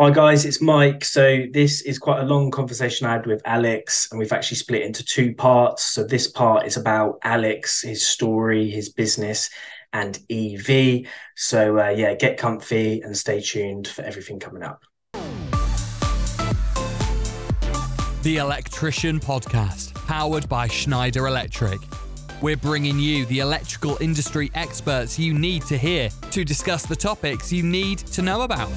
Hi guys, it's Mike. So this is quite a long conversation I had with Alex, and we've actually split into two parts. So this part is about Alex, his story, his business, and EV. So uh, yeah, get comfy and stay tuned for everything coming up. The Electrician Podcast, powered by Schneider Electric. We're bringing you the electrical industry experts you need to hear to discuss the topics you need to know about.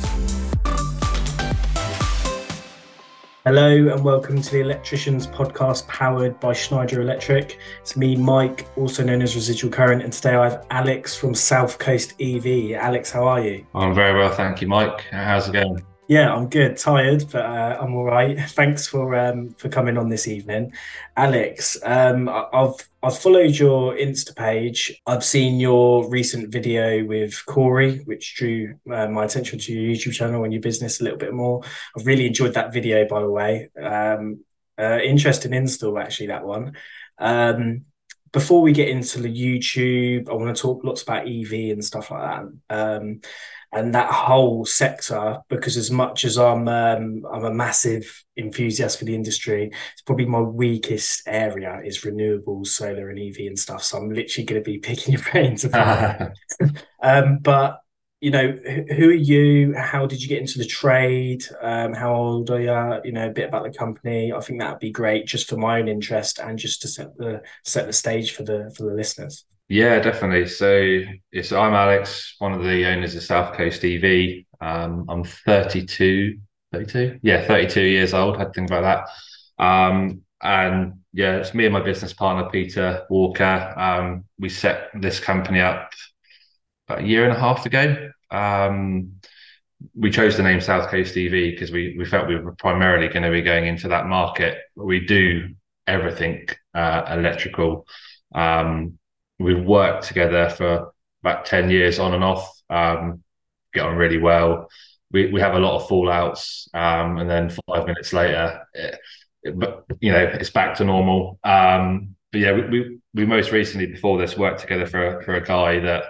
Hello and welcome to the Electricians Podcast powered by Schneider Electric. It's me, Mike, also known as Residual Current, and today I have Alex from South Coast EV. Alex, how are you? I'm very well, thank you, Mike. How's it going? Yeah, I'm good. Tired, but uh, I'm all right. Thanks for um, for coming on this evening, Alex. Um, I've I've followed your Insta page. I've seen your recent video with Corey, which drew uh, my attention to your YouTube channel and your business a little bit more. I've really enjoyed that video, by the way. Um, uh, interesting install, actually, that one. Um, before we get into the YouTube, I want to talk lots about EV and stuff like that. Um, and that whole sector because as much as I'm um, I'm a massive enthusiast for the industry, it's probably my weakest area is renewables, solar and EV and stuff. So I'm literally going to be picking your brains about um, but you know, who are you? How did you get into the trade? Um, how old are you? You know, a bit about the company. I think that'd be great just for my own interest and just to set the set the stage for the for the listeners. Yeah, definitely. So, I'm Alex, one of the owners of South Coast EV. Um, I'm 32, 32, yeah, 32 years old. Had to think about that. Um, and yeah, it's me and my business partner Peter Walker. Um, we set this company up about a year and a half ago. Um, we chose the name South Coast EV because we we felt we were primarily going to be going into that market. We do everything uh, electrical. Um, we've worked together for about 10 years on and off, um, get on really well. We, we have a lot of fallouts. Um, and then five minutes later, it, you know, it's back to normal. Um, but yeah, we, we, we, most recently before this worked together for, for a guy that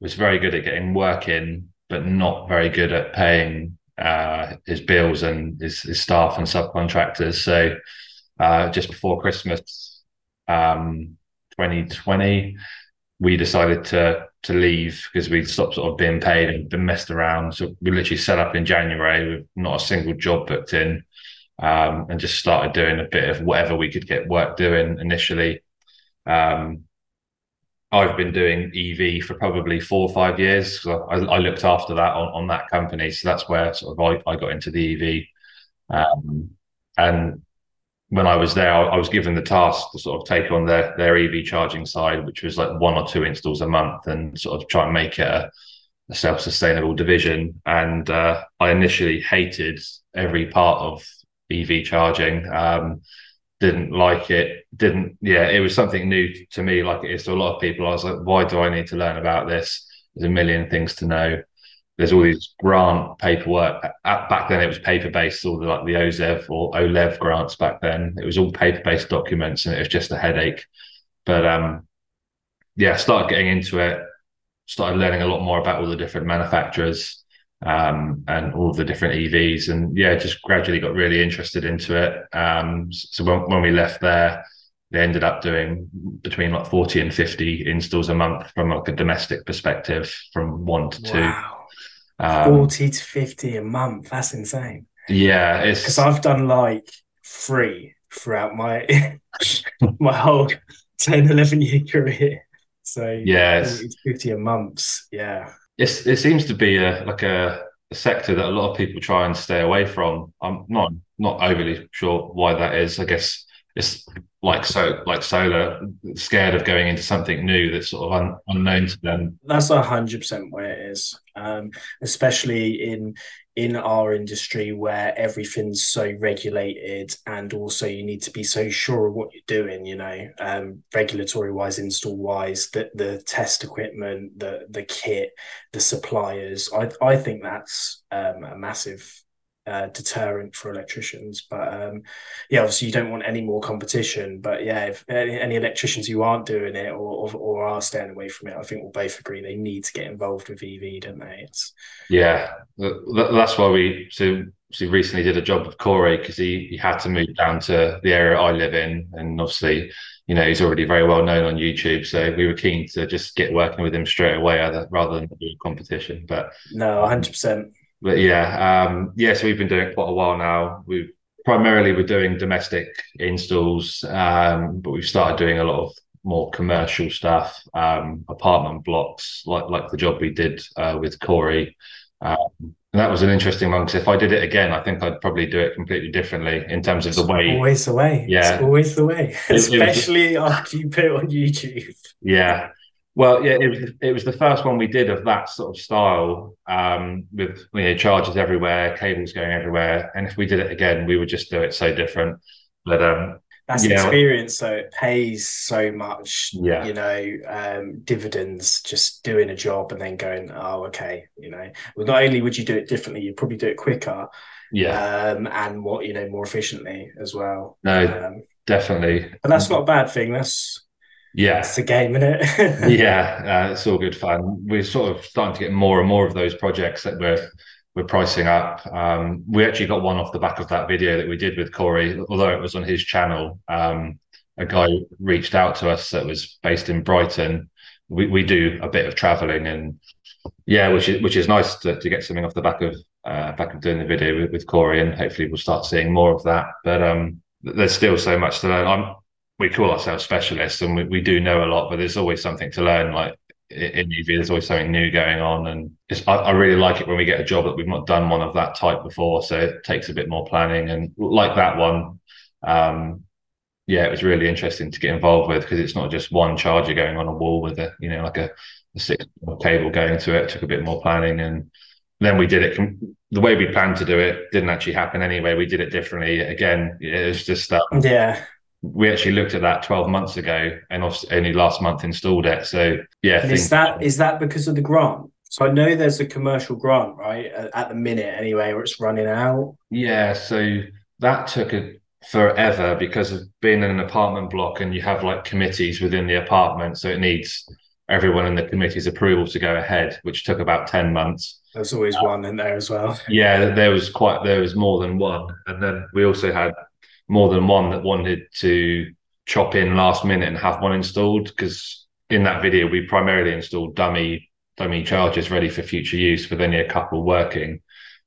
was very good at getting work in, but not very good at paying uh, his bills and his, his staff and subcontractors. So uh, just before Christmas, um, 2020, we decided to to leave because we'd stopped sort of being paid and been messed around. So we literally set up in January with not a single job booked in, um, and just started doing a bit of whatever we could get work doing initially. Um, I've been doing EV for probably four or five years. I, I, looked after that on, on that company, so that's where sort of I, I got into the EV. Um, and when I was there, I was given the task to sort of take on their their EV charging side, which was like one or two installs a month, and sort of try and make it a, a self sustainable division. And uh, I initially hated every part of EV charging. Um, didn't like it. Didn't yeah. It was something new to me, like it is to a lot of people. I was like, why do I need to learn about this? There's a million things to know there's all these grant paperwork. back then, it was paper based, all the like the OZEV or OLEV grants back then. It was all paper based documents, and it was just a headache. But um, yeah, started getting into it. Started learning a lot more about all the different manufacturers um, and all the different EVs, and yeah, just gradually got really interested into it. Um, so when, when we left there, they ended up doing between like 40 and 50 installs a month from like a domestic perspective from one to wow. two um, 40 to 50 a month. That's insane. Yeah. It's because I've done like three throughout my my whole 10, 11 year career. So yeah, 50 a month. Yeah. It's, it seems to be a like a, a sector that a lot of people try and stay away from. I'm not not overly sure why that is. I guess it's like so like solar scared of going into something new that's sort of un, unknown to them. That's a hundred percent where it is. Um, especially in in our industry where everything's so regulated and also you need to be so sure of what you're doing you know um, regulatory wise install wise the, the test equipment the the kit the suppliers. I i think that's um, a massive uh, deterrent for electricians. But um, yeah, obviously you don't want any more competition. But yeah, if any, any electricians who aren't doing it or, or, or are staying away from it, I think we'll both agree they need to get involved with EV, don't they? It's... Yeah, that's why we so we recently did a job with Corey because he he had to move down to the area I live in, and obviously you know he's already very well known on YouTube. So we were keen to just get working with him straight away rather than do competition. But no, hundred percent but yeah, um, yeah. So we've been doing it quite a while now. We've primarily we're doing domestic installs, um, but we've started doing a lot of more commercial stuff, um, apartment blocks, like like the job we did uh, with Corey. Um, and that was an interesting one because if I did it again, I think I'd probably do it completely differently in terms of the way. Always the way. Yeah, it's always the way, especially after you put it on YouTube. Yeah, well, yeah, it was it was the first one we did of that sort of style, um, with you know charges everywhere, cables going everywhere, and if we did it again, we would just do it so different. But um, that's yeah. experience, so it pays so much. Yeah, you know, um, dividends just doing a job and then going, oh, okay, you know. Well, not only would you do it differently, you'd probably do it quicker. Yeah, um, and what you know more efficiently as well. No, um, definitely. But that's not a bad thing. That's yeah, it's a game, isn't it? yeah, uh, it's all good fun. We're sort of starting to get more and more of those projects that we're we're pricing up. Um, we actually got one off the back of that video that we did with Corey, although it was on his channel. Um, a guy reached out to us that was based in Brighton. We we do a bit of traveling and yeah, which is which is nice to, to get something off the back of uh, back of doing the video with, with Corey, and hopefully we'll start seeing more of that. But um, there's still so much to learn. I'm we call ourselves specialists and we, we do know a lot, but there's always something to learn. Like in EV, there's always something new going on, and I, I, really like it when we get a job that we've not done one of that type before. So it takes a bit more planning, and like that one, um, yeah, it was really interesting to get involved with because it's not just one charger going on a wall with a you know like a, a six cable going to it. it. Took a bit more planning, and then we did it. The way we planned to do it didn't actually happen anyway. We did it differently. Again, it was just um, yeah we actually looked at that 12 months ago and only last month installed it. So yeah. Is that is that because of the grant? So I know there's a commercial grant, right? At the minute anyway, where it's running out. Yeah. So that took a forever because of being in an apartment block and you have like committees within the apartment. So it needs everyone in the committee's approval to go ahead, which took about 10 months. There's always uh, one in there as well. Yeah, there was quite there was more than one. And then we also had more than one that wanted to chop in last minute and have one installed because in that video we primarily installed dummy dummy chargers ready for future use with only a couple working.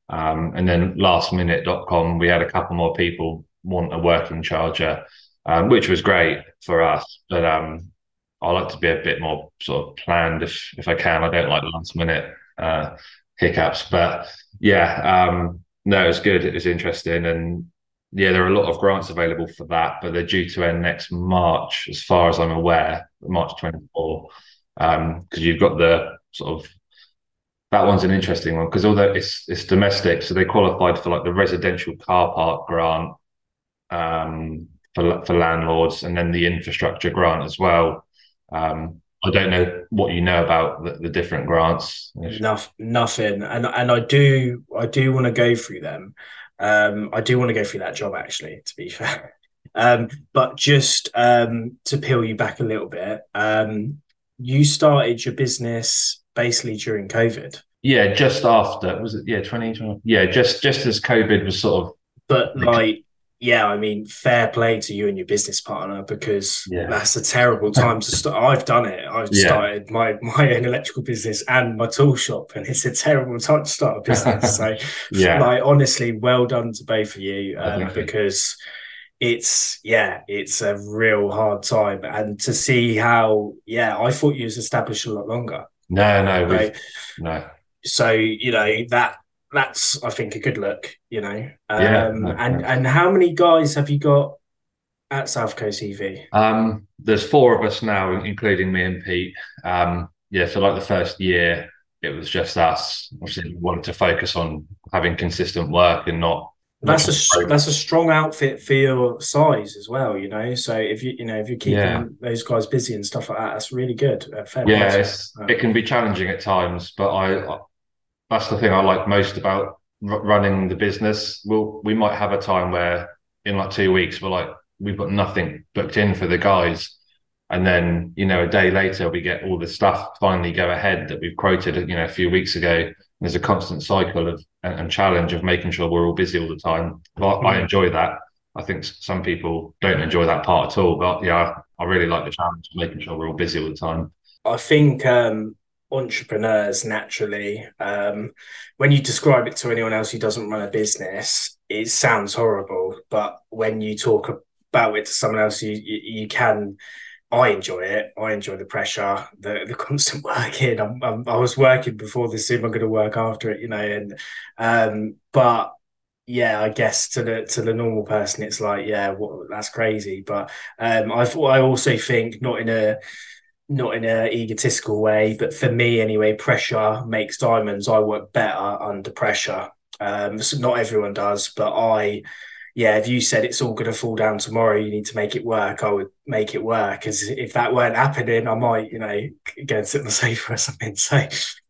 Um, and then lastminute.com we had a couple more people want a working charger um, which was great for us. But um, i like to be a bit more sort of planned if if i can. I don't like last minute uh, hiccups but yeah um, no it's good. It was interesting. And yeah, there are a lot of grants available for that, but they're due to end next March, as far as I'm aware, March 24. Because um, you've got the sort of that one's an interesting one because although it's it's domestic, so they qualified for like the residential car park grant um, for for landlords, and then the infrastructure grant as well. Um, I don't know what you know about the, the different grants. Enough, nothing, and and I do I do want to go through them. Um, I do want to go through that job actually, to be fair. Um, but just um, to peel you back a little bit, um, you started your business basically during COVID. Yeah, just after was it? Yeah, twenty twenty. Yeah, just just as COVID was sort of. But like yeah, I mean, fair play to you and your business partner because yeah. that's a terrible time to start. I've done it. I've yeah. started my my own electrical business and my tool shop, and it's a terrible time to start a business. so, yeah, like honestly, well done to both of you um, because it's yeah, it's a real hard time, and to see how yeah, I thought you was established a lot longer. No, no, right? no. So you know that that's I think a good look, you know. Um, yeah, and and how many guys have you got at South Coast EV? Um, there's four of us now, including me and Pete. Um, yeah, so like the first year, it was just us. Obviously, we wanted to focus on having consistent work and not. That's a that's a strong outfit for your size as well, you know. So if you you know if you're keeping yeah. those guys busy and stuff like that, that's really good. yeah, it can be challenging at times, but I that's the thing I like most about r- running the business, we'll we might have a time where in like two weeks we're like we've got nothing booked in for the guys, and then you know a day later we get all the stuff finally go ahead that we've quoted you know a few weeks ago. There's a constant cycle of and, and challenge of making sure we're all busy all the time. But I enjoy that. I think some people don't enjoy that part at all. But yeah, I really like the challenge of making sure we're all busy all the time. I think um, entrepreneurs naturally, um, when you describe it to anyone else who doesn't run a business, it sounds horrible. But when you talk about it to someone else, you you, you can. I enjoy it. I enjoy the pressure, the the constant working. I'm, I'm, i was working before this Zoom. I'm going to work after it, you know. And um, but yeah, I guess to the to the normal person, it's like, yeah, what, that's crazy. But um, I I also think not in a not in an egotistical way, but for me anyway, pressure makes diamonds. I work better under pressure. Um, so not everyone does, but I yeah, if you said it's all going to fall down tomorrow, you need to make it work, I would make it work. Because if that weren't happening, I might, you know, go and sit on the sofa or something. So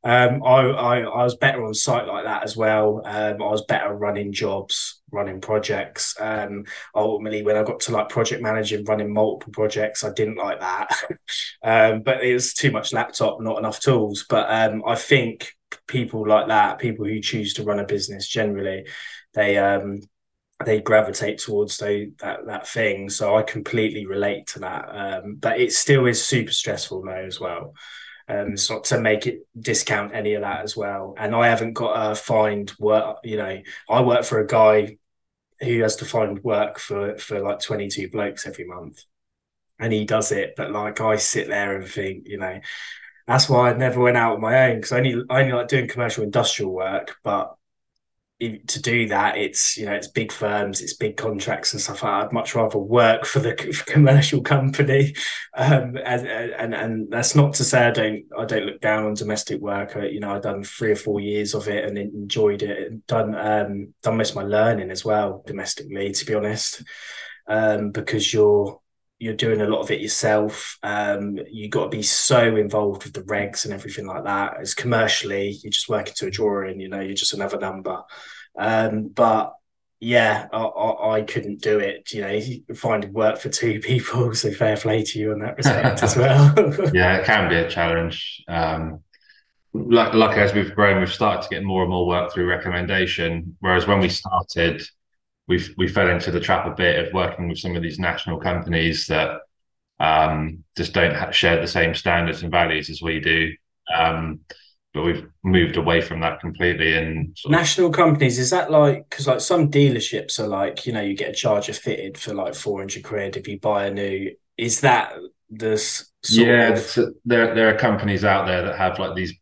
um, I, I, I was better on site like that as well. Um, I was better running jobs, running projects. Um, ultimately, when I got to like project managing, running multiple projects, I didn't like that. um, but it was too much laptop, not enough tools. But um, I think people like that, people who choose to run a business generally, they um they gravitate towards they, that that thing. So I completely relate to that. Um, but it still is super stressful now as well. Um, it's not to make it discount any of that as well. And I haven't got to find work. You know, I work for a guy who has to find work for for like twenty two blokes every month, and he does it. But like I sit there and think, you know, that's why I never went out on my own because I only I only like doing commercial industrial work, but to do that, it's you know it's big firms, it's big contracts and stuff. I'd much rather work for the commercial company, um, and, and and that's not to say I don't I don't look down on domestic work. I, you know, I've done three or four years of it and enjoyed it. And done um, done most of my learning as well domestically, to be honest, um, because you're you're doing a lot of it yourself. Um, you got to be so involved with the regs and everything like that. As commercially, you're just working to a drawing. You know, you're just another number. Um, but yeah, I, I, I, couldn't do it. You know, finding work for two people. So fair play to you in that respect as well. yeah, it can be a challenge. Um, like, like as we've grown, we've started to get more and more work through recommendation. Whereas when we started, we we fell into the trap a bit of working with some of these national companies that um, just don't share the same standards and values as we do. Um, but we've moved away from that completely. And national companies is that like because like some dealerships are like you know you get a charger fitted for like four hundred quid if you buy a new. Is that this? yeah, of... there there are companies out there that have like these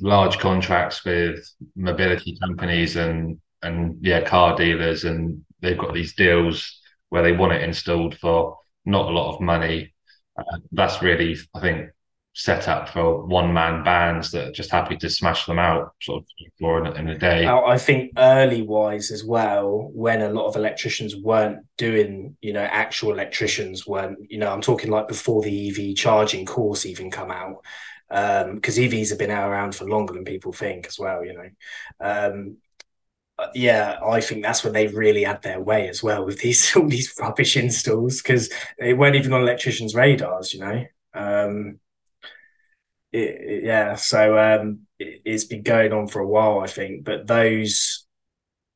large contracts with mobility companies and and yeah, car dealers, and they've got these deals where they want it installed for not a lot of money. Uh, that's really, I think, set up for one man bands that are just happy to smash them out sort of in, a day. I think early wise as well, when a lot of electricians weren't doing, you know, actual electricians weren't, you know, I'm talking like before the EV charging course even come out. because um, EVs have been out around for longer than people think as well, you know. Um, yeah, I think that's when they really had their way as well with these all these rubbish installs because they weren't even on electricians' radars, you know. Um, it, it, yeah, so um, it, has been going on for a while, I think. But those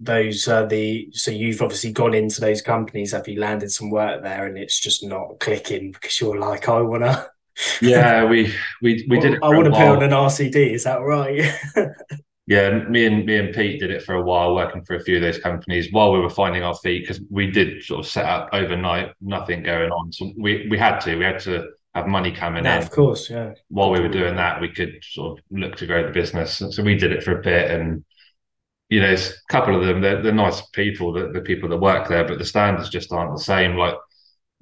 those are the so you've obviously gone into those companies. Have you landed some work there, and it's just not clicking because you're like, I wanna. yeah, we we we did. I want to put on an RCD. Is that right? yeah, me and me and Pete did it for a while, working for a few of those companies while we were finding our feet because we did sort of set up overnight, nothing going on. So we we had to we had to have money coming no, in. Of course, yeah. While we were doing that, we could sort of look to grow the business. So we did it for a bit, and you know, a couple of them they're, they're nice people, the, the people that work there, but the standards just aren't the same. Like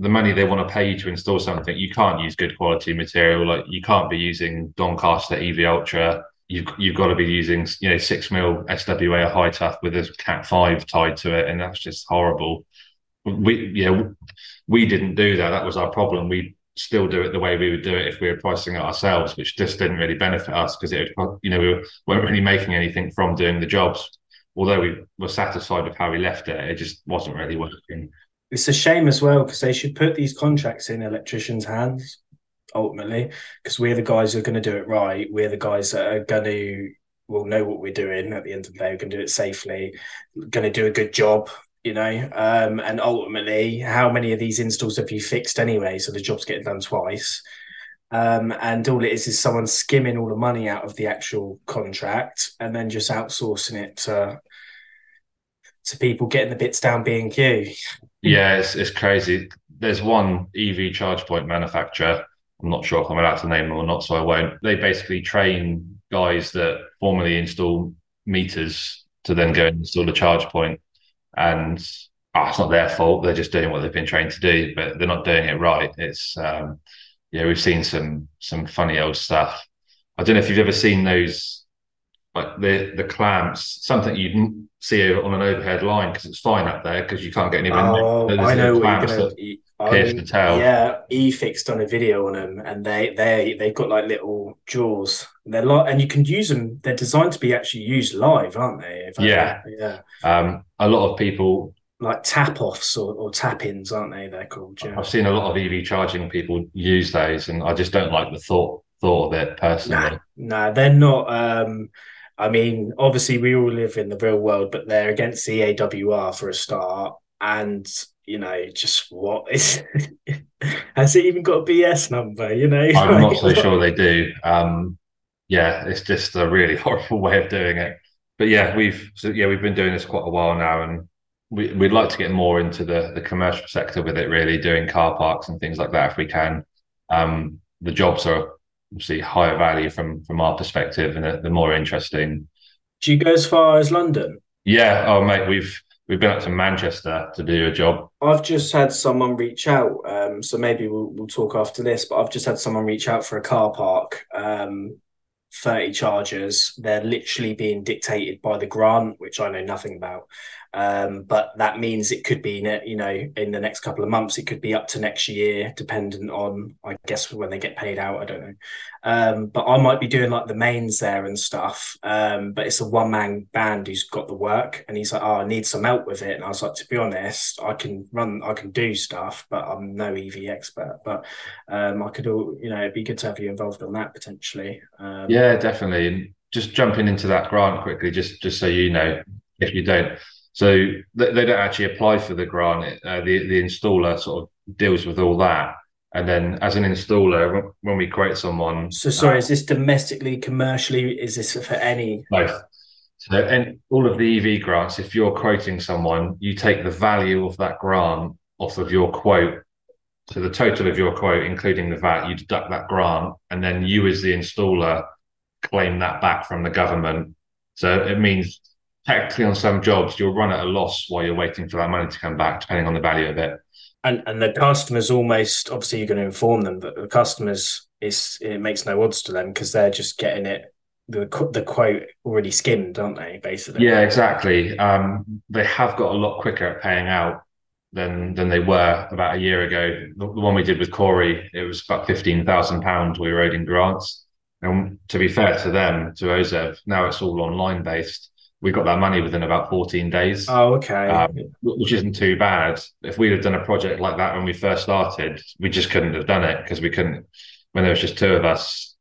the money they want to pay you to install something, you can't use good quality material. Like you can't be using Doncaster EV Ultra you've you've got to be using you know six mil SWA high tough with a Cat five tied to it, and that's just horrible. We yeah we didn't do that. That was our problem. We still do it the way we would do it if we were pricing it ourselves, which just didn't really benefit us because it you know we weren't really making anything from doing the jobs. although we were satisfied with how we left it, it just wasn't really working. It's a shame as well because they should put these contracts in electricians' hands ultimately because we're the guys who are going to do it right. We're the guys that are going to will know what we're doing at the end of the day. We're going to do it safely, going to do a good job, you know. Um, and ultimately, how many of these installs have you fixed anyway? So the job's getting done twice. Um, and all it is is someone skimming all the money out of the actual contract and then just outsourcing it to to people getting the bits down B and Q. Yeah, it's it's crazy. There's one EV charge point manufacturer. I'm not sure if I'm allowed to name them or not, so I won't. They basically train guys that formally install meters to then go and install a charge point, and oh, it's not their fault. They're just doing what they've been trained to do, but they're not doing it right. It's um, yeah, we've seen some some funny old stuff. I don't know if you've ever seen those like the the clamps, something you'd see on an overhead line because it's fine up there because you can't get any wind. Oh, I know you're gonna. Pierce the tail. Yeah, E fixed on a video on them, and they they they've got like little jaws. And they're like, and you can use them. They're designed to be actually used live, aren't they? yeah, yeah. Um, a lot of people like tap offs or, or tap ins, aren't they? They're called. Yeah. I've seen a lot of EV charging people use those, and I just don't like the thought thought of it personally. Nah, nah they're not. Um, I mean, obviously, we all live in the real world, but they're against the AWR for a start, and you know, just what is has it even got a BS number? You know, I'm not so sure they do. Um, yeah, it's just a really horrible way of doing it. But yeah, we've so yeah we've been doing this quite a while now, and we, would like to get more into the the commercial sector with it, really doing car parks and things like that if we can. Um, the jobs are obviously higher value from from our perspective, and they're, they're more interesting. Do you go as far as London? Yeah, oh mate, we've we've been up to Manchester to do a job. I've just had someone reach out, um, so maybe we'll we'll talk after this. But I've just had someone reach out for a car park. Um, 30 chargers. They're literally being dictated by the grant, which I know nothing about. Um, but that means it could be, you know, in the next couple of months, it could be up to next year, dependent on, I guess, when they get paid out. I don't know. Um, but I might be doing like the mains there and stuff. Um, but it's a one man band who's got the work, and he's like, "Oh, I need some help with it." And I was like, "To be honest, I can run, I can do stuff, but I'm no EV expert. But um, I could, all, you know, it'd be good to have you involved on that potentially." Um, yeah, definitely. And just jumping into that grant quickly, just just so you know, if you don't so they, they don't actually apply for the grant. Uh, the the installer sort of deals with all that, and then as an installer, when we quote someone, so sorry, uh, is this domestically, commercially? Is this for any both? So, and all of the EV grants, if you're quoting someone, you take the value of that grant off of your quote. So the total of your quote, including the VAT, you deduct that grant, and then you, as the installer, claim that back from the government. So it means technically on some jobs you'll run at a loss while you're waiting for that money to come back, depending on the value of it. And and the customers almost obviously you're going to inform them, but the customers is it makes no odds to them because they're just getting it the the quote already skimmed, aren't they? Basically. Yeah, exactly. Um, they have got a lot quicker at paying out than than they were about a year ago. The, the one we did with Corey, it was about fifteen thousand pounds we were owed in grants. And to be fair to them, to OZEV, now it's all online based we got that money within about 14 days. Oh, okay. Um, which isn't too bad. If we'd have done a project like that when we first started, we just couldn't have done it because we couldn't, when there was just two of us,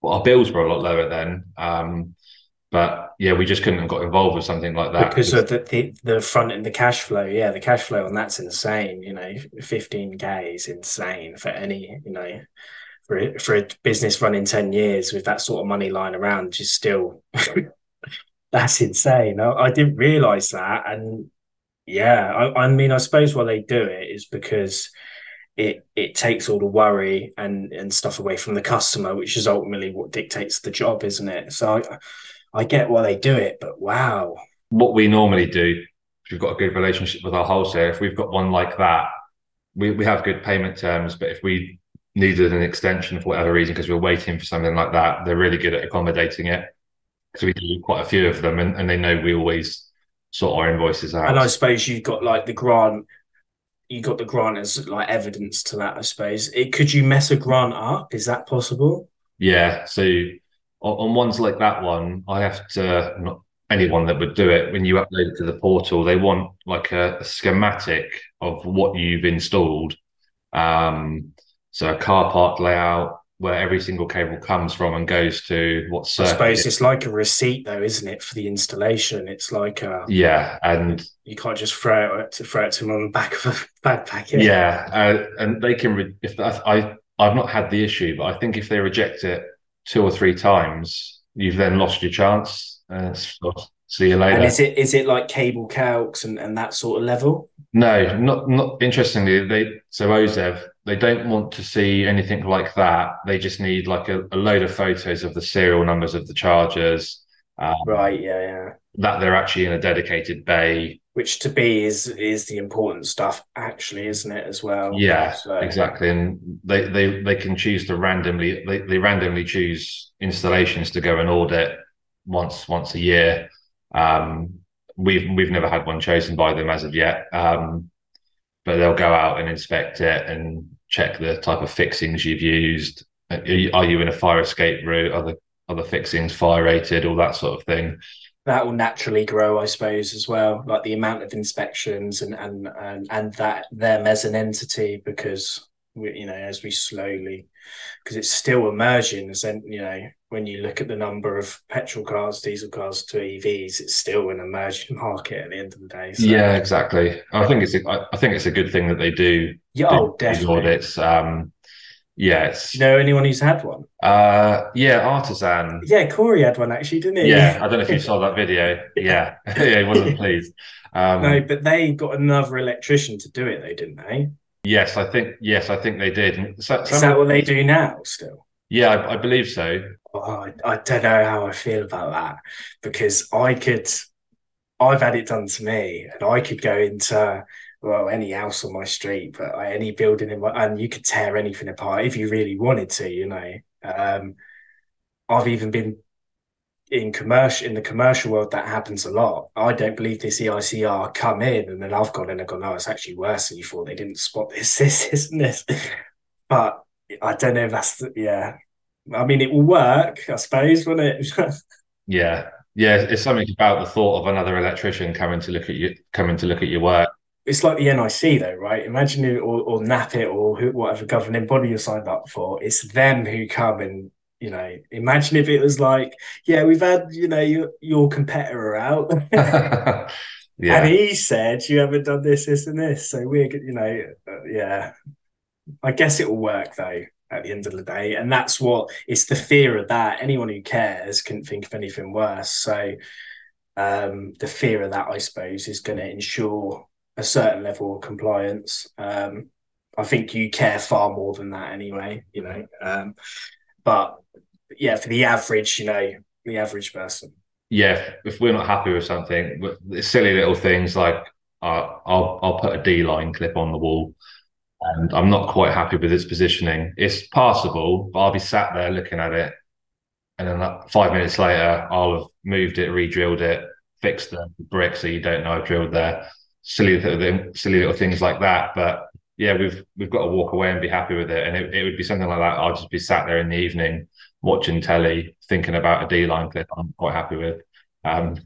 well, our bills were a lot lower then. Um, but yeah, we just couldn't have got involved with something like that because of the, the, the front and the cash flow. Yeah, the cash flow on that's insane. You know, 15k is insane for any, you know, for a, for a business running 10 years with that sort of money lying around, just still that's insane. I, I didn't realize that. And yeah, I, I, mean, I suppose why they do it is because it it takes all the worry and and stuff away from the customer, which is ultimately what dictates the job, isn't it? So I, I get why they do it, but wow. What we normally do, if we've got a good relationship with our wholesaler, if we've got one like that, we, we have good payment terms, but if we needed an extension for whatever reason because we we're waiting for something like that, they're really good at accommodating it because we do quite a few of them, and, and they know we always sort our invoices out. And I suppose you've got like the grant, you got the grant as like evidence to that. I suppose it could you mess a grant up? Is that possible? Yeah. So on, on ones like that one, I have to not anyone that would do it when you upload it to the portal, they want like a, a schematic of what you've installed. Um, so a car park layout, where every single cable comes from and goes to what circuit. I suppose it's like a receipt, though, isn't it, for the installation? It's like a yeah, and you can't just throw it to throw it to them on the back of a backpack. Yeah, uh, and they can. Re- if that, I I've not had the issue, but I think if they reject it two or three times, you've then lost your chance. Uh, see you later. And is it is it like cable calcs and, and that sort of level? No, not not interestingly. They so OZEV they don't want to see anything like that. They just need like a, a load of photos of the serial numbers of the chargers. Um, right. Yeah. Yeah. That they're actually in a dedicated bay. Which to be is is the important stuff, actually, isn't it? As well. Yeah. So. Exactly. And they they they can choose to randomly they, they randomly choose installations to go and audit once once a year. Um, we've we've never had one chosen by them as of yet. Um, but they'll go out and inspect it and check the type of fixings you've used. Uh, are you, are you in a fire escape route? Are the other fixings fire rated? All that sort of thing. That will naturally grow, I suppose, as well. Like the amount of inspections and and and, and that them as an entity, because we, you know, as we slowly, because it's still emerging, as you know, when you look at the number of petrol cars, diesel cars to EVs, it's still an emerging market at the end of the day. So. Yeah, exactly. I think it's a, I think it's a good thing that they do. Yeah, oh, definitely. Audits. Um, yeah, you know anyone who's had one? Uh, yeah, Artisan. Yeah, Corey had one actually, didn't he? Yeah, I don't know if you saw that video. Yeah, yeah, he wasn't pleased. Um, no, but they got another electrician to do it, though, didn't they? Yes, I think. Yes, I think they did. So, Is that what they do now? Still? Yeah, I, I believe so. Oh, I, don't know how I feel about that because I could, I've had it done to me, and I could go into well any house on my street, but any building in my, and you could tear anything apart if you really wanted to, you know. Um, I've even been in commercial in the commercial world that happens a lot. I don't believe this EICR come in and then I've gone in and gone, no, it's actually worse than you thought. They didn't spot this, this, this, and this. But I don't know if that's the, yeah. I mean, it will work, I suppose, won't it? yeah, yeah. It's something about the thought of another electrician coming to look at you, coming to look at your work. It's like the NIC, though, right? Imagine it, or, or NAPIT, or who, whatever governing body you're signed up for. It's them who come and you know. Imagine if it was like, yeah, we've had you know your your competitor out. yeah. And he said, "You haven't done this, this, and this." So we're, you know, uh, yeah. I guess it will work though at the end of the day. And that's what it's the fear of that. Anyone who cares can't think of anything worse. So um, the fear of that, I suppose, is going to ensure a certain level of compliance. Um, I think you care far more than that anyway, you know. Um, but yeah, for the average, you know, the average person. Yeah, if we're not happy with something, silly little things like uh, I'll I'll put a D line clip on the wall and I'm not quite happy with its positioning. It's passable, but I'll be sat there looking at it, and then like five minutes later, I'll have moved it, re-drilled it, fixed the brick so you don't know I've drilled there. Silly, silly little things like that. But yeah, we've we've got to walk away and be happy with it. And it, it would be something like that. I'll just be sat there in the evening watching telly, thinking about a D line clip. I'm quite happy with. Um,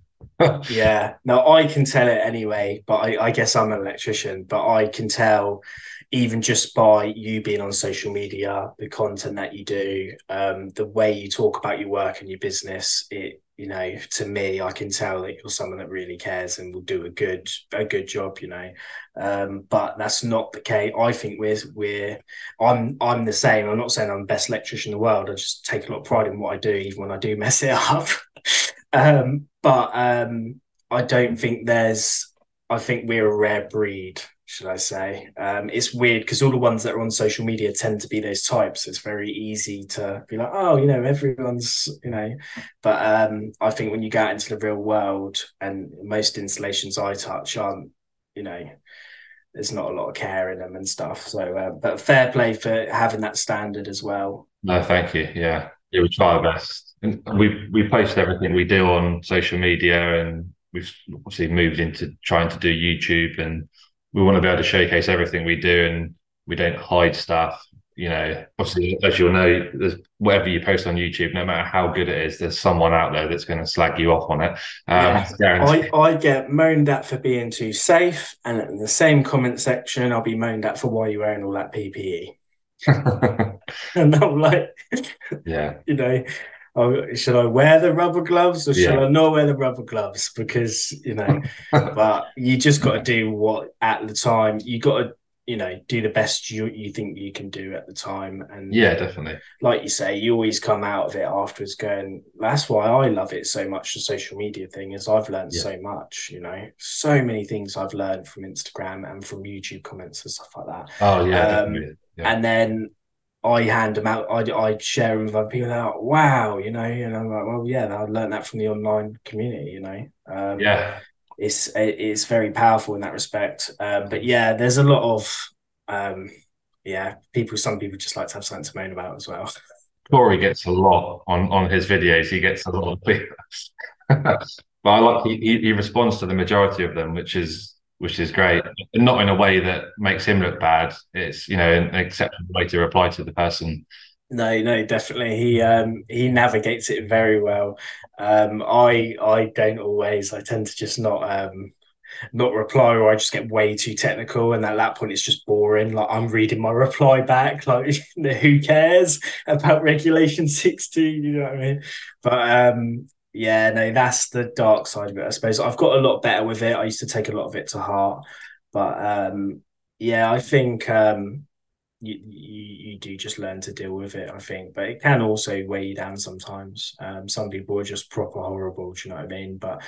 yeah, no, I can tell it anyway, but I, I guess I'm an electrician, but I can tell even just by you being on social media, the content that you do, um, the way you talk about your work and your business, it you know, to me, I can tell that you're someone that really cares and will do a good a good job, you know. Um, but that's not the case. I think we're we're I'm I'm the same. I'm not saying I'm the best electrician in the world. I just take a lot of pride in what I do, even when I do mess it up. Um, but um, I don't think there's I think we're a rare breed should I say. Um, it's weird because all the ones that are on social media tend to be those types. It's very easy to be like, oh, you know, everyone's, you know. But um, I think when you out into the real world and most installations I touch aren't, you know, there's not a lot of care in them and stuff. So, uh, but fair play for having that standard as well. No, thank you. Yeah, yeah, we try our best. And we we post everything we do on social media, and we've obviously moved into trying to do YouTube and we want to be able to showcase everything we do and we don't hide stuff. you know, obviously, as you'll know, there's whatever you post on YouTube, no matter how good it is, there's someone out there that's going to slag you off on it. Um, yeah. I, I get moaned at for being too safe, and in the same comment section, I'll be moaned at for why you're wearing all that PPE. and I'm like, yeah, you know, oh, should I wear the rubber gloves or should yeah. I not wear the rubber gloves? Because you know, but you just got to do what at the time you got to you know do the best you you think you can do at the time and yeah definitely like you say you always come out of it afterwards going that's why i love it so much the social media thing is i've learned yeah. so much you know so many things i've learned from instagram and from youtube comments and stuff like that oh yeah, um, yeah. and then I hand them out. I I share them with other people. Like, wow, you know, and I'm like, well, yeah, I learned that from the online community. You know, um, yeah, it's it's very powerful in that respect. Um, but yeah, there's a lot of um, yeah, people. Some people just like to have something to moan about as well. Corey gets a lot on on his videos. He gets a lot of people, but I like he, he responds to the majority of them, which is which is great. and Not in a way that makes him look bad. It's you know an acceptable way to reply to the person no, no, definitely. He um he navigates it very well. Um I I don't always. I tend to just not um not reply or I just get way too technical and at that point it's just boring. Like I'm reading my reply back, like who cares about regulation 16, you know what I mean? But um yeah, no, that's the dark side of it, I suppose. I've got a lot better with it. I used to take a lot of it to heart. But um yeah, I think um you, you, you do just learn to deal with it, I think. But it can also weigh you down sometimes. Um, some people are just proper horrible. Do you know what I mean? But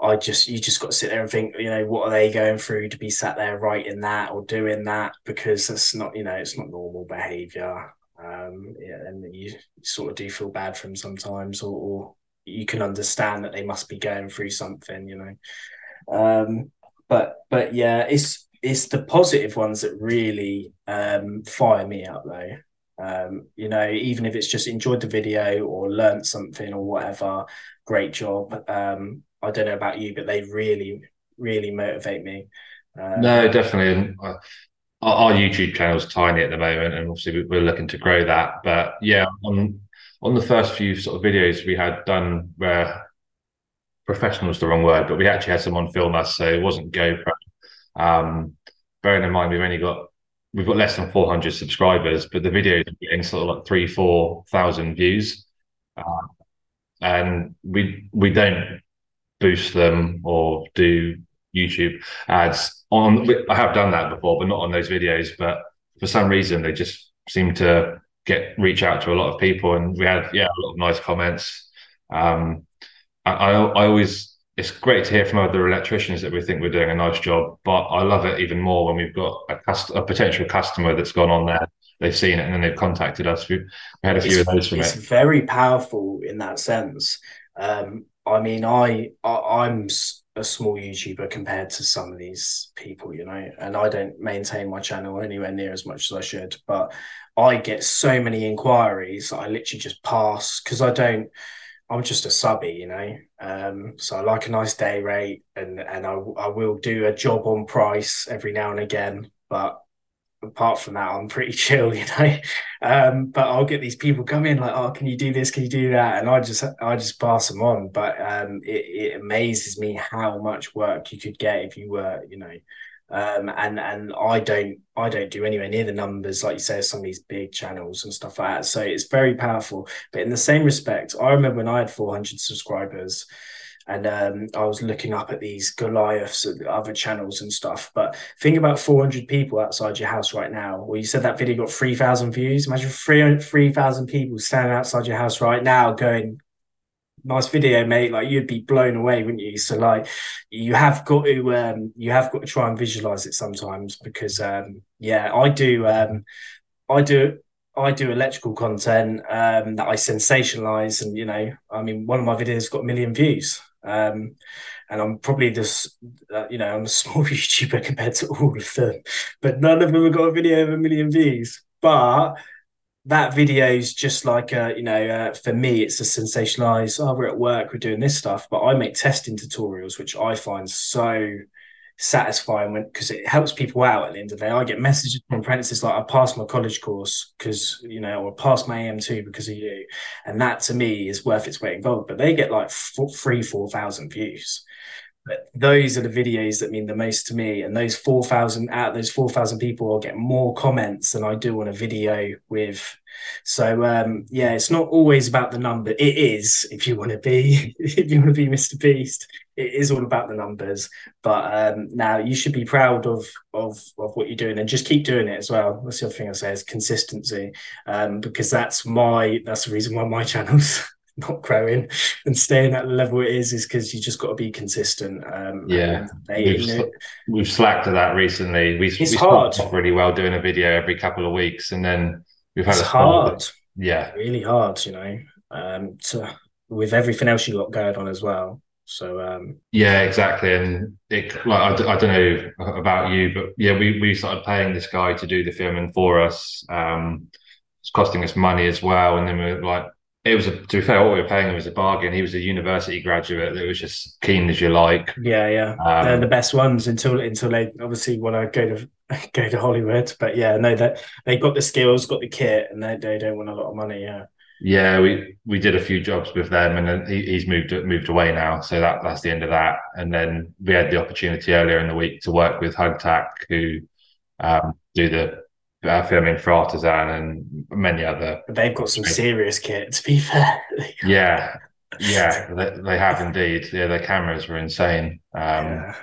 I just you just got to sit there and think, you know, what are they going through to be sat there writing that or doing that because that's not, you know, it's not normal behaviour. Um, yeah, and you sort of do feel bad for them sometimes, or, or you can understand that they must be going through something, you know. Um, but but yeah, it's it's the positive ones that really um, fire me up though. Um, you know, even if it's just enjoyed the video or learned something or whatever, great job. Um, I don't know about you, but they really, really motivate me. Um, no, definitely. Our, our YouTube channel is tiny at the moment, and obviously we're looking to grow that. But yeah, on on the first few sort of videos we had done where professional is the wrong word, but we actually had someone film us, so it wasn't GoPro. Um, bearing in mind we've only got we've got less than 400 subscribers, but the videos are getting sort of like three, four thousand views, uh, and we we don't boost them or do YouTube ads on. I have done that before, but not on those videos. But for some reason, they just seem to get reach out to a lot of people, and we had yeah a lot of nice comments. Um, I, I, always it's great to hear from other electricians that we think we're doing a nice job. But I love it even more when we've got a, cust- a potential customer that's gone on there, they've seen it, and then they've contacted us. We, we had a few it's, of those from it's it. It's very powerful in that sense. Um, I mean, I, I I'm a small YouTuber compared to some of these people, you know, and I don't maintain my channel anywhere near as much as I should. But I get so many inquiries, I literally just pass because I don't. I'm just a subby, you know. Um, so I like a nice day rate, and and I I will do a job on price every now and again. But apart from that, I'm pretty chill, you know. Um, but I'll get these people come in like, oh, can you do this? Can you do that? And I just I just pass them on. But um, it, it amazes me how much work you could get if you were, you know, um, and and I don't I don't do anywhere near the numbers like you say some of these big channels and stuff like that. So it's very powerful. But in the same respect, I remember when I had 400 subscribers, and um, I was looking up at these Goliaths and other channels and stuff. But think about 400 people outside your house right now. Well, you said that video got 3,000 views. Imagine 3,000 people standing outside your house right now going, nice video, mate. Like you'd be blown away, wouldn't you? So like you have got to um you have got to try and visualize it sometimes because um yeah, I do um I do I do electrical content um that I sensationalize and you know, I mean one of my videos got a million views. Um and I'm probably just, uh, you know, I'm a small YouTuber compared to all of them, but none of them have got a video of a million views. But that video is just like a, you know, uh, for me, it's a sensationalized. Oh, we're at work, we're doing this stuff, but I make testing tutorials, which I find so satisfying when because it helps people out at the end of the day. I get messages from apprentices like I passed my college course because you know, or passed my AM2 because of you, and that to me is worth its weight in gold. But they get like three, four thousand views. But those are the videos that mean the most to me. And those 4,000 out of those 4,000 people will get more comments than I do on a video with. So, um, yeah, it's not always about the number. It is, if you want to be, if you want to be Mr. Beast, it is all about the numbers. But um, now you should be proud of, of, of what you're doing and just keep doing it as well. That's the other thing I say is consistency, um, because that's my, that's the reason why my channel's not growing and staying at the level it is is because you just got to be consistent. Um, yeah, they, we've, you know, we've slacked to that recently. We, it's we hard. really well doing a video every couple of weeks, and then we've had it's a hard. Yeah, really hard. You know, um, to with everything else you got going on as well. So um, yeah, exactly. And it like I, I don't know about you, but yeah, we we started paying this guy to do the filming for us. Um, it's costing us money as well, and then we are like it was a, to be fair, what we were paying him was a bargain. He was a university graduate that was just keen as you like. Yeah, yeah, um, they're the best ones until until they obviously want to go to go to Hollywood. But yeah, no, that they got the skills, got the kit, and they they don't want a lot of money. Yeah. Yeah, we we did a few jobs with them, and then he, he's moved moved away now, so that that's the end of that. And then we had the opportunity earlier in the week to work with Hugtac, who um, do the filming for Artisan and many other. They've got some serious kit, to be fair. yeah, yeah, they, they, have indeed. Yeah, their cameras were insane. Um, yeah.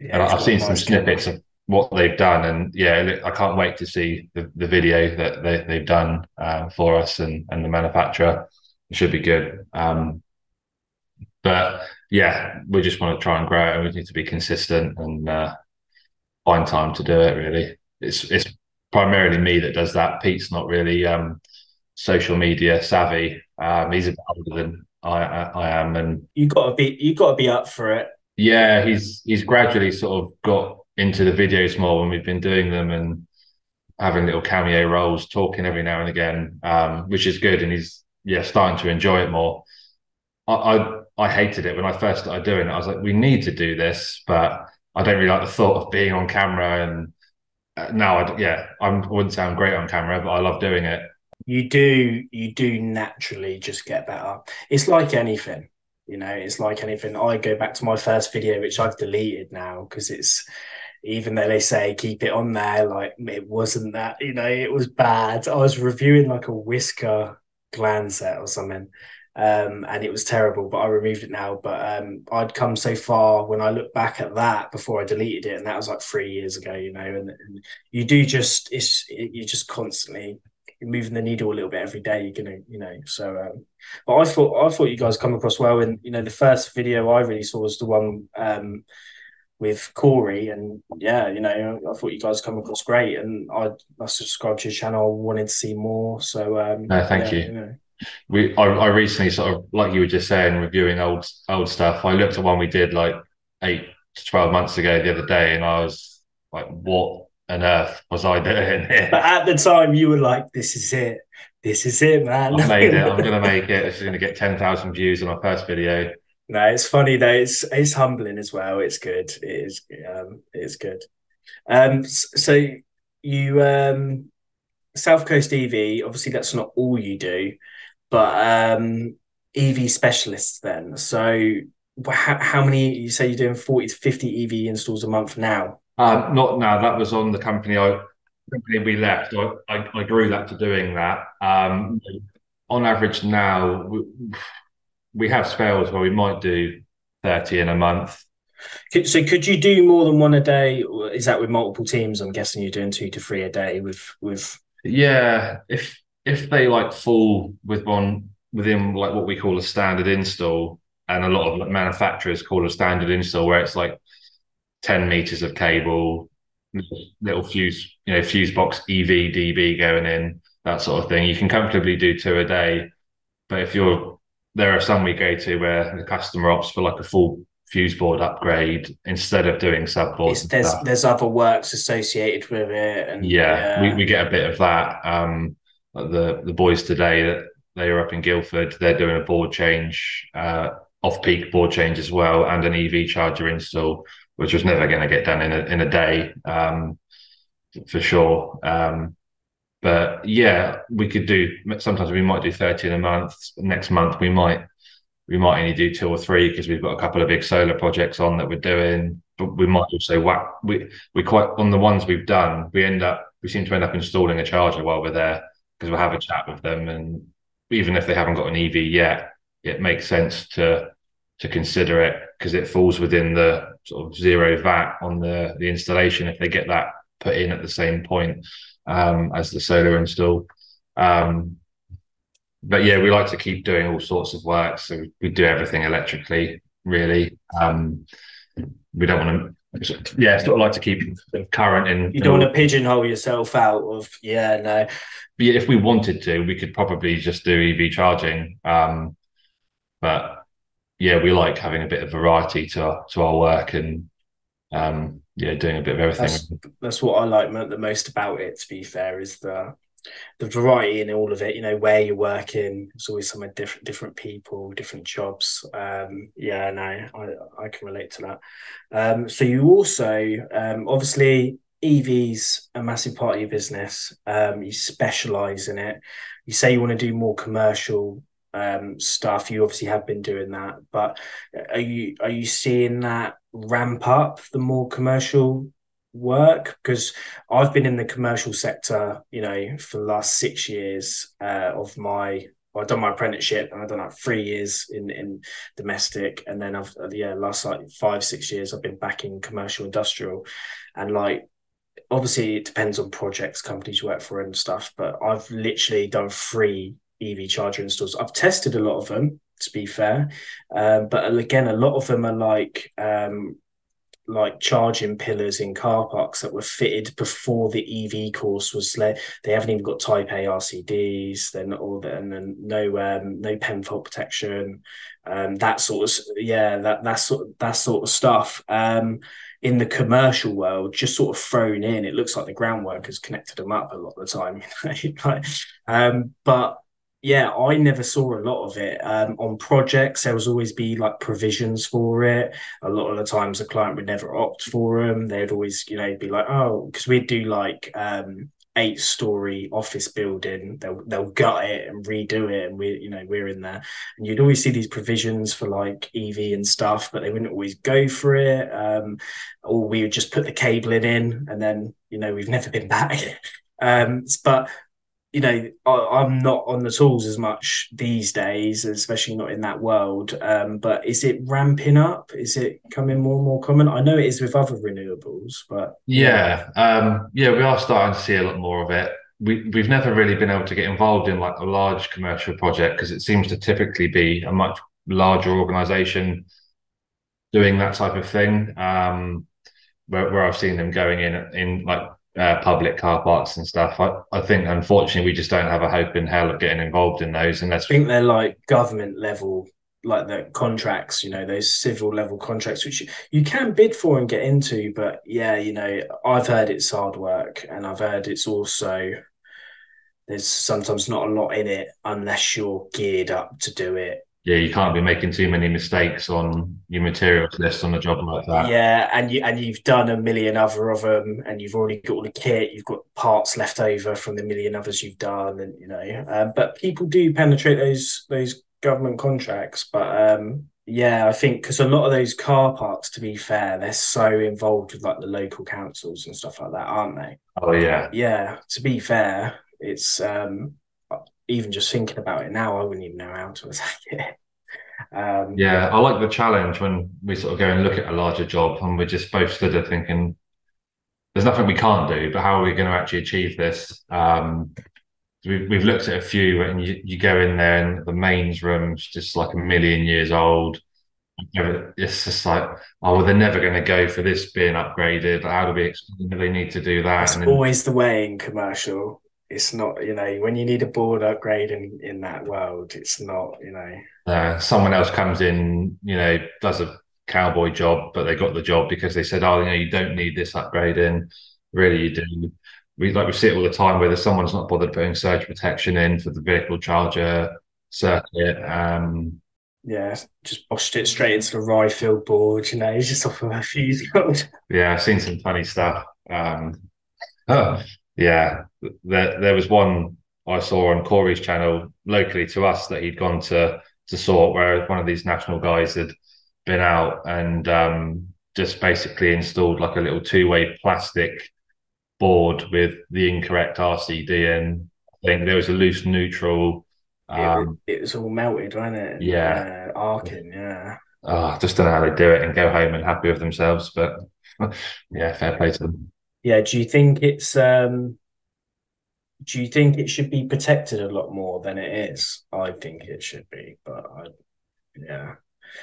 Yeah, and I've seen some snippets of what they've done, and yeah, I can't wait to see the, the video that they, they've done uh, for us and, and the manufacturer. It should be good. Um, but yeah, we just want to try and grow it, and we need to be consistent and uh, find time to do it. Really, it's it's primarily me that does that. Pete's not really um, social media savvy. Um, he's a bit older than I, I, I am, and you got to be you got to be up for it. Yeah, he's he's gradually sort of got into the videos more when we've been doing them and having little cameo roles, talking every now and again, um, which is good. And he's yeah starting to enjoy it more. I, I I hated it when I first started doing it. I was like, we need to do this, but I don't really like the thought of being on camera and uh, no, I, yeah, I wouldn't sound great on camera, but I love doing it. You do, you do naturally just get better. It's like anything, you know. It's like anything. I go back to my first video, which I've deleted now because it's even though they say keep it on there, like it wasn't that, you know, it was bad. I was reviewing like a Wiska gland set or something, um, and it was terrible. But I removed it now. But um, I'd come so far when I look back at that before I deleted it, and that was like three years ago, you know. And, and you do just it's it, you're just constantly moving the needle a little bit every day. You're gonna, you know. So, um, but I thought I thought you guys come across well. And you know, the first video I really saw was the one um, with Corey, and yeah, you know, I thought you guys come across great, and I I subscribed to your channel, wanted to see more. So, um, no, thank yeah, you. you know we I, I recently sort of like you were just saying reviewing old old stuff. I looked at one we did like eight to twelve months ago the other day, and I was like, "What on earth was I doing here?" But at the time, you were like, "This is it. This is it, man. I made it. I'm gonna make it. This is gonna get ten thousand views on my first video." No, it's funny though. It's it's humbling as well. It's good. It is. Um, it's good. Um, so you um, South Coast EV. Obviously, that's not all you do but um, EV specialists then. So how, how many, you say you're doing 40 to 50 EV installs a month now? Um, not now. That was on the company I company we left. I, I, I grew that to doing that. Um, on average now, we, we have spells where we might do 30 in a month. So could you do more than one a day? Is that with multiple teams? I'm guessing you're doing two to three a day with with. Yeah, if if they like fall with one within like what we call a standard install, and a lot of manufacturers call a standard install, where it's like ten meters of cable, little fuse, you know, fuse box EV DB going in, that sort of thing. You can comfortably do two a day, but if you're there are some we go to where the customer opts for like a full fuse board upgrade instead of doing subboards. There's there's other works associated with it, and yeah, yeah, We, we get a bit of that. Um, the the boys today that they are up in Guildford. They're doing a board change, uh, off peak board change as well, and an EV charger install. which was never going to get done in a in a day, um, for sure. Um, but yeah, we could do. Sometimes we might do thirty in a month. Next month we might we might only do two or three because we've got a couple of big solar projects on that we're doing. But we might also whack. We we quite on the ones we've done. We end up we seem to end up installing a charger while we're there because we'll have a chat with them, and even if they haven't got an EV yet, it makes sense to to consider it because it falls within the sort of zero VAT on the the installation if they get that put in at the same point um, as the solar install. Um, but yeah, we like to keep doing all sorts of work, so we do everything electrically. Really, um, we don't want to. Yeah, sort of like to keep current and You don't want to pigeonhole yourself out of yeah, no. Yeah, if we wanted to, we could probably just do EV charging. Um, but yeah, we like having a bit of variety to our, to our work and um, yeah, doing a bit of everything. That's, that's what I like the most about it. To be fair, is the the variety in all of it. You know, where you're working. It's always some different different people, different jobs. Um, yeah, no, I I can relate to that. Um, so you also um, obviously EVs a massive part of your business. Um, you specialize in it. You say you want to do more commercial um, stuff. You obviously have been doing that, but are you are you seeing that ramp up the more commercial work? Because I've been in the commercial sector, you know, for the last six years uh, of my. I've done my apprenticeship and I've done like three years in, in domestic, and then I've yeah last like five six years I've been back in commercial industrial, and like obviously it depends on projects companies you work for and stuff but i've literally done three EV charger installs. I've tested a lot of them, to be fair, um, but again, a lot of them are like um, like charging pillars in car parks that were fitted before the EV course was there. They haven't even got Type A RCDs. Then all the, and then no um, no PEN fault protection, um, that sort of yeah that that sort that sort of stuff. Um, in the commercial world, just sort of thrown in. It looks like the ground workers connected them up a lot of the time. like, um, but yeah, I never saw a lot of it um, on projects. There was always be like provisions for it. A lot of the times, the client would never opt for them. They'd always, you know, be like, oh, because we'd do like um, eight story office building. They'll they'll gut it and redo it, and we, you know, we're in there. And you'd always see these provisions for like EV and stuff, but they wouldn't always go for it. Um, or we would just put the cabling in, and then you know, we've never been back. Um, but you know, I, am not on the tools as much these days, especially not in that world. Um, but is it ramping up? Is it coming more and more common? I know it is with other renewables, but yeah, um, yeah, we are starting to see a lot more of it. We we've never really been able to get involved in like a large commercial project because it seems to typically be a much larger organization doing that type of thing. Um, where, where I've seen them going in in like uh, public car parks and stuff. I, I think unfortunately we just don't have a hope in hell of getting involved in those unless I think they're like government level like the contracts, you know, those civil level contracts, which you, you can bid for and get into. But yeah, you know, I've heard it's hard work and I've heard it's also there's sometimes not a lot in it unless you're geared up to do it yeah, you can't be making too many mistakes on your materials list on a job like that. Yeah, and you and you've done a million other of them, and you've already got all the kit. You've got parts left over from the million others you've done, and you know. Um, but people do penetrate those those government contracts. But um, yeah, I think because a lot of those car parks, to be fair, they're so involved with like the local councils and stuff like that, aren't they? Oh yeah, yeah. To be fair, it's um even just thinking about it now, I wouldn't even know how to attack it. Um, yeah, I like the challenge when we sort of go and look at a larger job and we're just both stood there thinking, there's nothing we can't do, but how are we going to actually achieve this? Um, we've, we've looked at a few and you, you go in there and the mains room's just like a million years old. It's just like, oh, well, they're never going to go for this being upgraded. How do we explain that they need to do that? It's always the way in commercial it's not you know when you need a board upgrade in in that world it's not you know uh, someone else comes in you know does a cowboy job but they got the job because they said oh you know you don't need this upgrading really you do we like we see it all the time where there's someone's not bothered putting surge protection in for the vehicle charger circuit um yeah, just boshed it straight into the rye field board. You know, he's just off of a fuse cord. Yeah, I've seen some funny stuff. Um, oh, yeah, there there was one I saw on Corey's channel locally to us that he'd gone to to sort where one of these national guys had been out and um, just basically installed like a little two way plastic board with the incorrect RCD in. I think there was a loose neutral. Um, it, it, was all melted, wasn't it? Yeah, uh, arcing. Yeah. Oh, just don't know how they do it and go home and happy with themselves. But yeah, fair play to them. Yeah. Do you think it's um do you think it should be protected a lot more than it is? I think it should be, but I, yeah,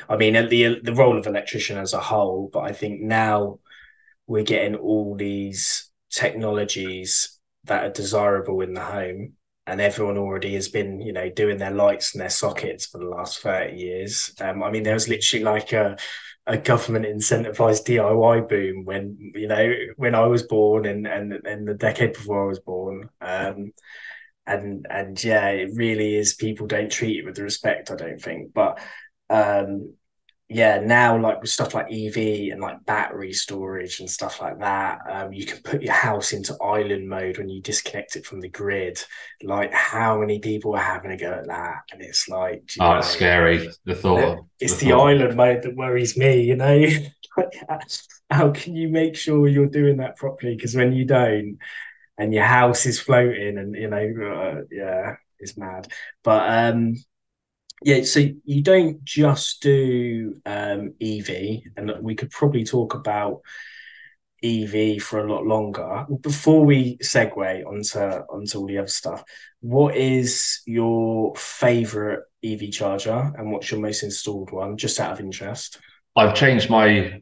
I mean the the role of electrician as a whole, but I think now we're getting all these technologies that are desirable in the home, and everyone already has been, you know, doing their lights and their sockets for the last thirty years. Um, I mean, there was literally like a a government incentivized DIY boom when you know when I was born and and and the decade before I was born. Um, and and yeah, it really is. People don't treat it with the respect. I don't think, but um, yeah, now like with stuff like EV and like battery storage and stuff like that, um, you can put your house into island mode when you disconnect it from the grid. Like, how many people are having a go at that? And it's like, oh, know, it's scary. The thought. It's the, the thought. island mode that worries me. You know, how can you make sure you're doing that properly? Because when you don't, and your house is floating, and you know, uh, yeah, it's mad. But um, yeah, so you don't just do um, EV, and we could probably talk about EV for a lot longer. Before we segue onto onto all the other stuff, what is your favorite EV charger, and what's your most installed one? Just out of interest. I've changed my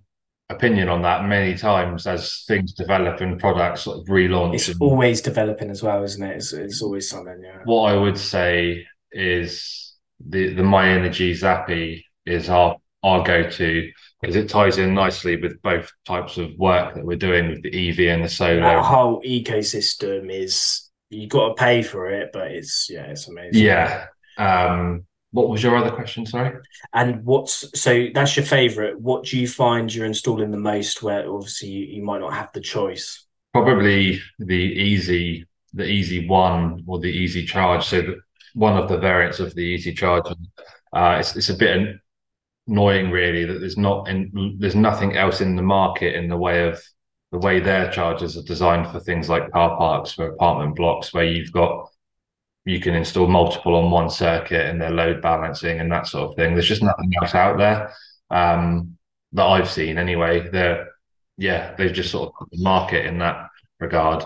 opinion on that many times as things develop and products sort of relaunch. It's always developing as well, isn't it? It's, it's always something. Yeah. What I would say is the the myenergi Zappi is our our go to because it ties in nicely with both types of work that we're doing with the EV and the solar. That whole ecosystem is you got to pay for it, but it's yeah, it's amazing. Yeah. Um, what was your other question? Sorry. And what's so that's your favorite. What do you find you're installing the most? Where obviously you, you might not have the choice. Probably the easy, the Easee One or the Easee Charge. So that one of the variants of the Easee Charge. Uh, it's, it's a bit annoying, really, that there's not in, there's nothing else in the market in the way of the way their chargers are designed for things like car parks for apartment blocks, where you've got you can install multiple on one circuit and their load balancing and that sort of thing. There's just nothing else out there um, that I've seen anyway. They're yeah, they've just sort of market in that regard.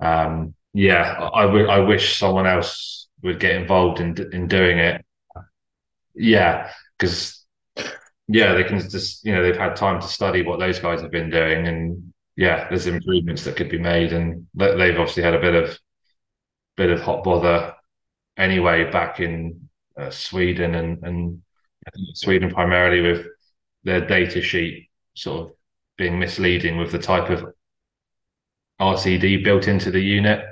Um, yeah, I, w- I wish someone else would get involved in in doing it. Yeah, because yeah, they can just you know they've had time to study what those guys have been doing, and yeah, there's improvements that could be made, and they've obviously had a bit of bit of hot bother anyway back in uh, Sweden and and Sweden primarily with their data sheet sort of being misleading with the type of RCD built into the unit.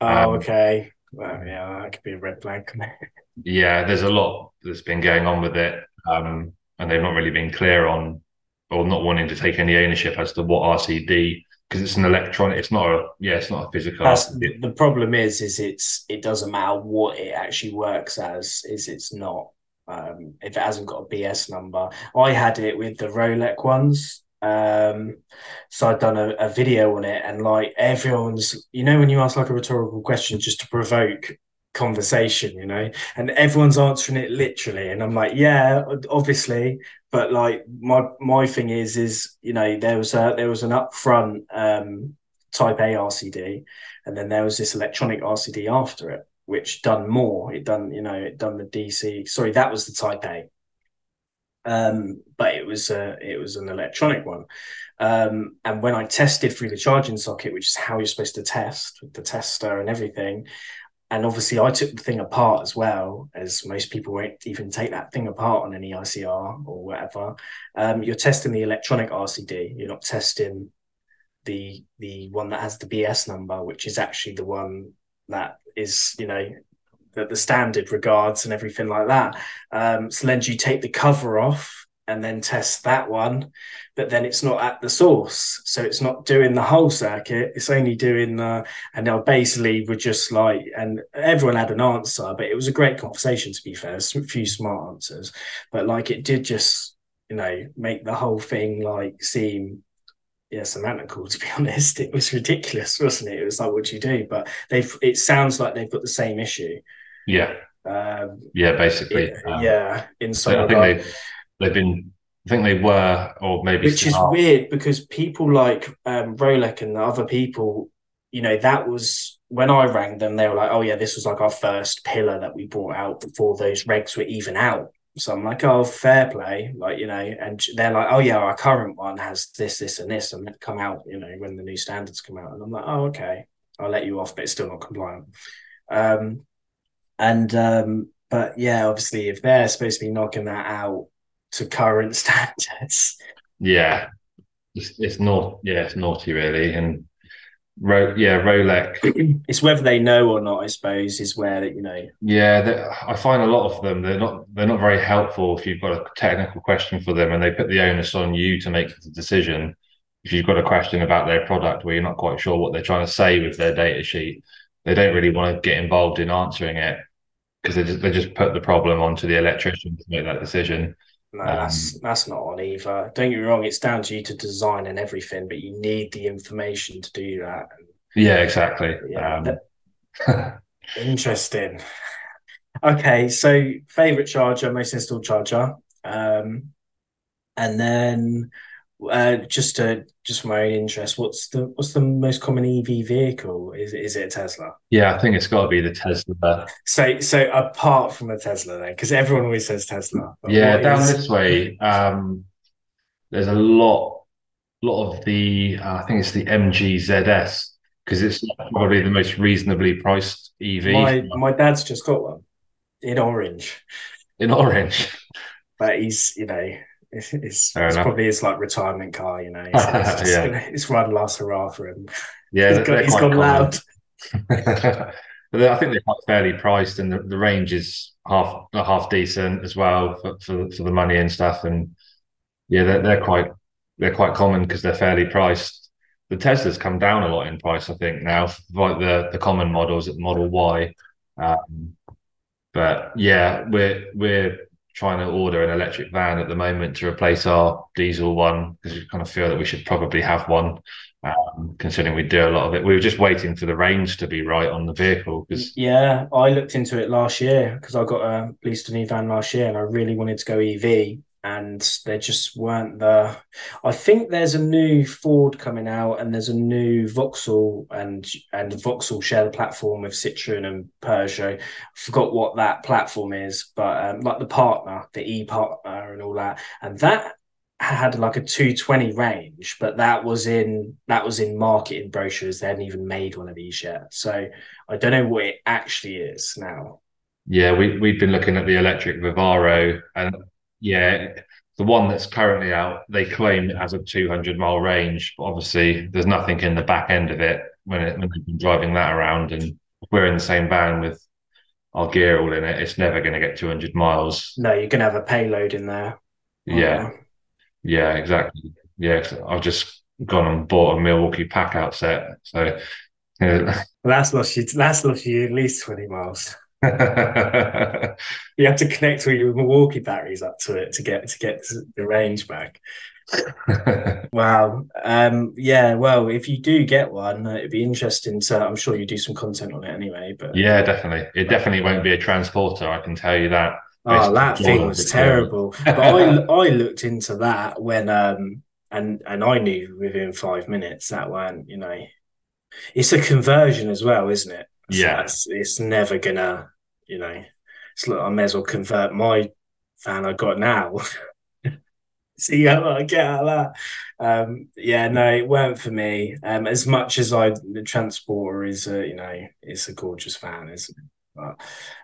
Oh, um, okay. Well, yeah, that could be a red flag. yeah, there's a lot that's been going on with it, um, and they've not really been clear on or not wanting to take any ownership as to what RCD because it's an electronic. It's not a yeah, it's not a physical. The problem is, is it's it doesn't matter what it actually works as. Is it's not um, if it hasn't got a BS number. I had it with the Rolec ones. Um, so I'd done a, a video on it, and like everyone's, you know, when you ask like a rhetorical question just to provoke conversation, you know, and everyone's answering it literally, and I'm like, yeah, obviously, but like my my thing is, is you know, there was a there was an upfront um, Type A RCD, and then there was this electronic RCD after it, which done more. It done, you know, it done the DC. Sorry, that was the Type A um, but it was a, it was an electronic one. Um, and when I tested through the charging socket, which is how you're supposed to test with the tester and everything, and obviously I took the thing apart as well, as most people won't even take that thing apart on any ICR or whatever. Um, you're testing the electronic RCD. You're not testing the the one that has the BS number, which is actually the one that is you know that the standard regards and everything like that. Um, so then you take the cover off and then test that one, but then it's not at the source, so it's not doing the whole circuit. It's only doing the, and they basically were just like, and everyone had an answer, but it was a great conversation to be fair. A few smart answers, but like it did just, you know, make the whole thing like seem yeah, semantical to be honest. It was ridiculous, wasn't it? It was like, what do you do? But they've it sounds like they've got the same issue. Yeah. Um, yeah, basically. um, yeah, in some I think they they've been I think they were, or maybe which is weird because people like um, Rolec and the other people, you know, that was when I rang them. They were like, "Oh yeah, this was like our first pillar that we brought out before those regs were even out." So I'm like, "Oh, fair play," like you know, and they're like, "Oh yeah, our current one has this, this, and this, and come out, you know, when the new standards come out." And I'm like, "Oh, okay, I'll let you off, but it's still not compliant." Um, and um, but yeah, obviously, if they're supposed to be knocking that out to current standards. Yeah, it's, it's not. Yeah, it's naughty, really. And Ro- yeah, Rolec. it's whether they know or not. I suppose is where that, you know. Yeah, I find a lot of them. They're not. They're not very helpful if you've got a technical question for them, and they put the onus on you to make the decision. If you've got a question about their product where you're not quite sure what they're trying to say with their data sheet, they don't really want to get involved in answering it because they just, they just put the problem onto the electrician to make that decision. No, um, that's that's not on either. Don't get me wrong; it's down to you to design and everything, but you need the information to do that. Yeah, exactly. Yeah, um, interesting. Okay, so favorite charger, most installed charger, um, and then uh, just to just for my own interest, what's the what's the most common EV vehicle? Is is it a Tesla? Yeah, I think it's got to be the Tesla. So so apart from a Tesla, then, because everyone always says Tesla. Yeah, down is... this way, um, there's a lot, lot of the uh, I think it's the MG ZS because it's probably the most reasonably priced EV. My my dad's just got one in orange. In orange. But he's you know it's, it's, it's probably his like retirement car, you know. It's, it's, yeah. it's last hurrah for him. Yeah, he's, got, he's gone loud. but I think they're quite fairly priced, and the, the range is half half decent as well for, for, for the money and stuff. And yeah, they're, they're quite they're quite common because they're fairly priced. The Teslas come down a lot in price, I think now, like the the common models at Model Y. Um, but yeah, we're we're trying to order an electric van at the moment to replace our diesel one because we kind of feel that we should probably have one um, considering we do a lot of it. We were just waiting for the range to be right on the vehicle because yeah i looked into it last year because i got a leased a new van last year and i really wanted to go ev and there just weren't the. I think there's a new Ford coming out, and there's a new Vauxhall, and and Vauxhall share the platform with Citroen and Peugeot. I forgot what that platform is, but um, like the partner, the e partner, and all that, and that had like a 220 range but that was in that was in marketing brochures they hadn't even made one of these yet so i don't know what it actually is now yeah we, we've been looking at the electric Vivaro and yeah, the one that's currently out, they claim it has a 200 mile range, but obviously there's nothing in the back end of it when, it, when they've been driving that around. And we're in the same van with our gear all in it, it's never going to get 200 miles. No, you're going to have a payload in there. Yeah. Oh. Yeah, exactly. Yeah, I've just gone and bought a Milwaukee pack out set. So yeah. that's lost you. That's lost you at least 20 miles. you have to connect all your Milwaukee batteries up to it to get to get the range back. wow. Um, yeah. Well, if you do get one, uh, it'd be interesting to. I'm sure you do some content on it anyway. But yeah, definitely. It definitely won't be a transporter. I can tell you that. Oh, that thing was terrible. but I I looked into that when um and and I knew within five minutes that one. You know, it's a conversion as well, isn't it? Yeah, it's, it's, never gonna, you know, it's like I may as well convert my fan I got now. See how I get out of that. Um, yeah, no, it weren't for me. Um, as much as I, the transporter is a, you know, it's a gorgeous fan, isn't it? But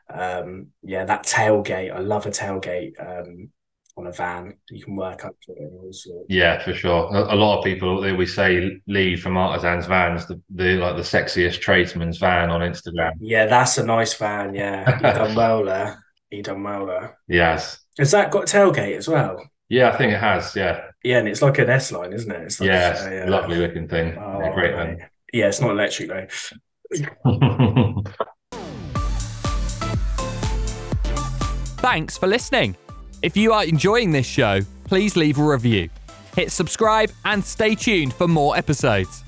um, yeah, that tailgate, I love a tailgate. Um, on a van. You can work up to it and all sorts. Yeah, for sure. A, a lot of people they always say lead from artisans vans, the, the like the sexiest tradesman's van on Instagram. Yeah, that's a nice van. Yeah, you done well there. You done well there. Yes. Has that got tailgate as well? Yeah, I think it has. Yeah. Yeah, and it's like an S line, isn't it? It's like, yeah, uh, it's a lovely looking thing. Oh, yeah, great mate. man. Yeah, it's not electric though. Thanks for listening. If you are enjoying this show, please leave a review. Hit subscribe and stay tuned for more episodes.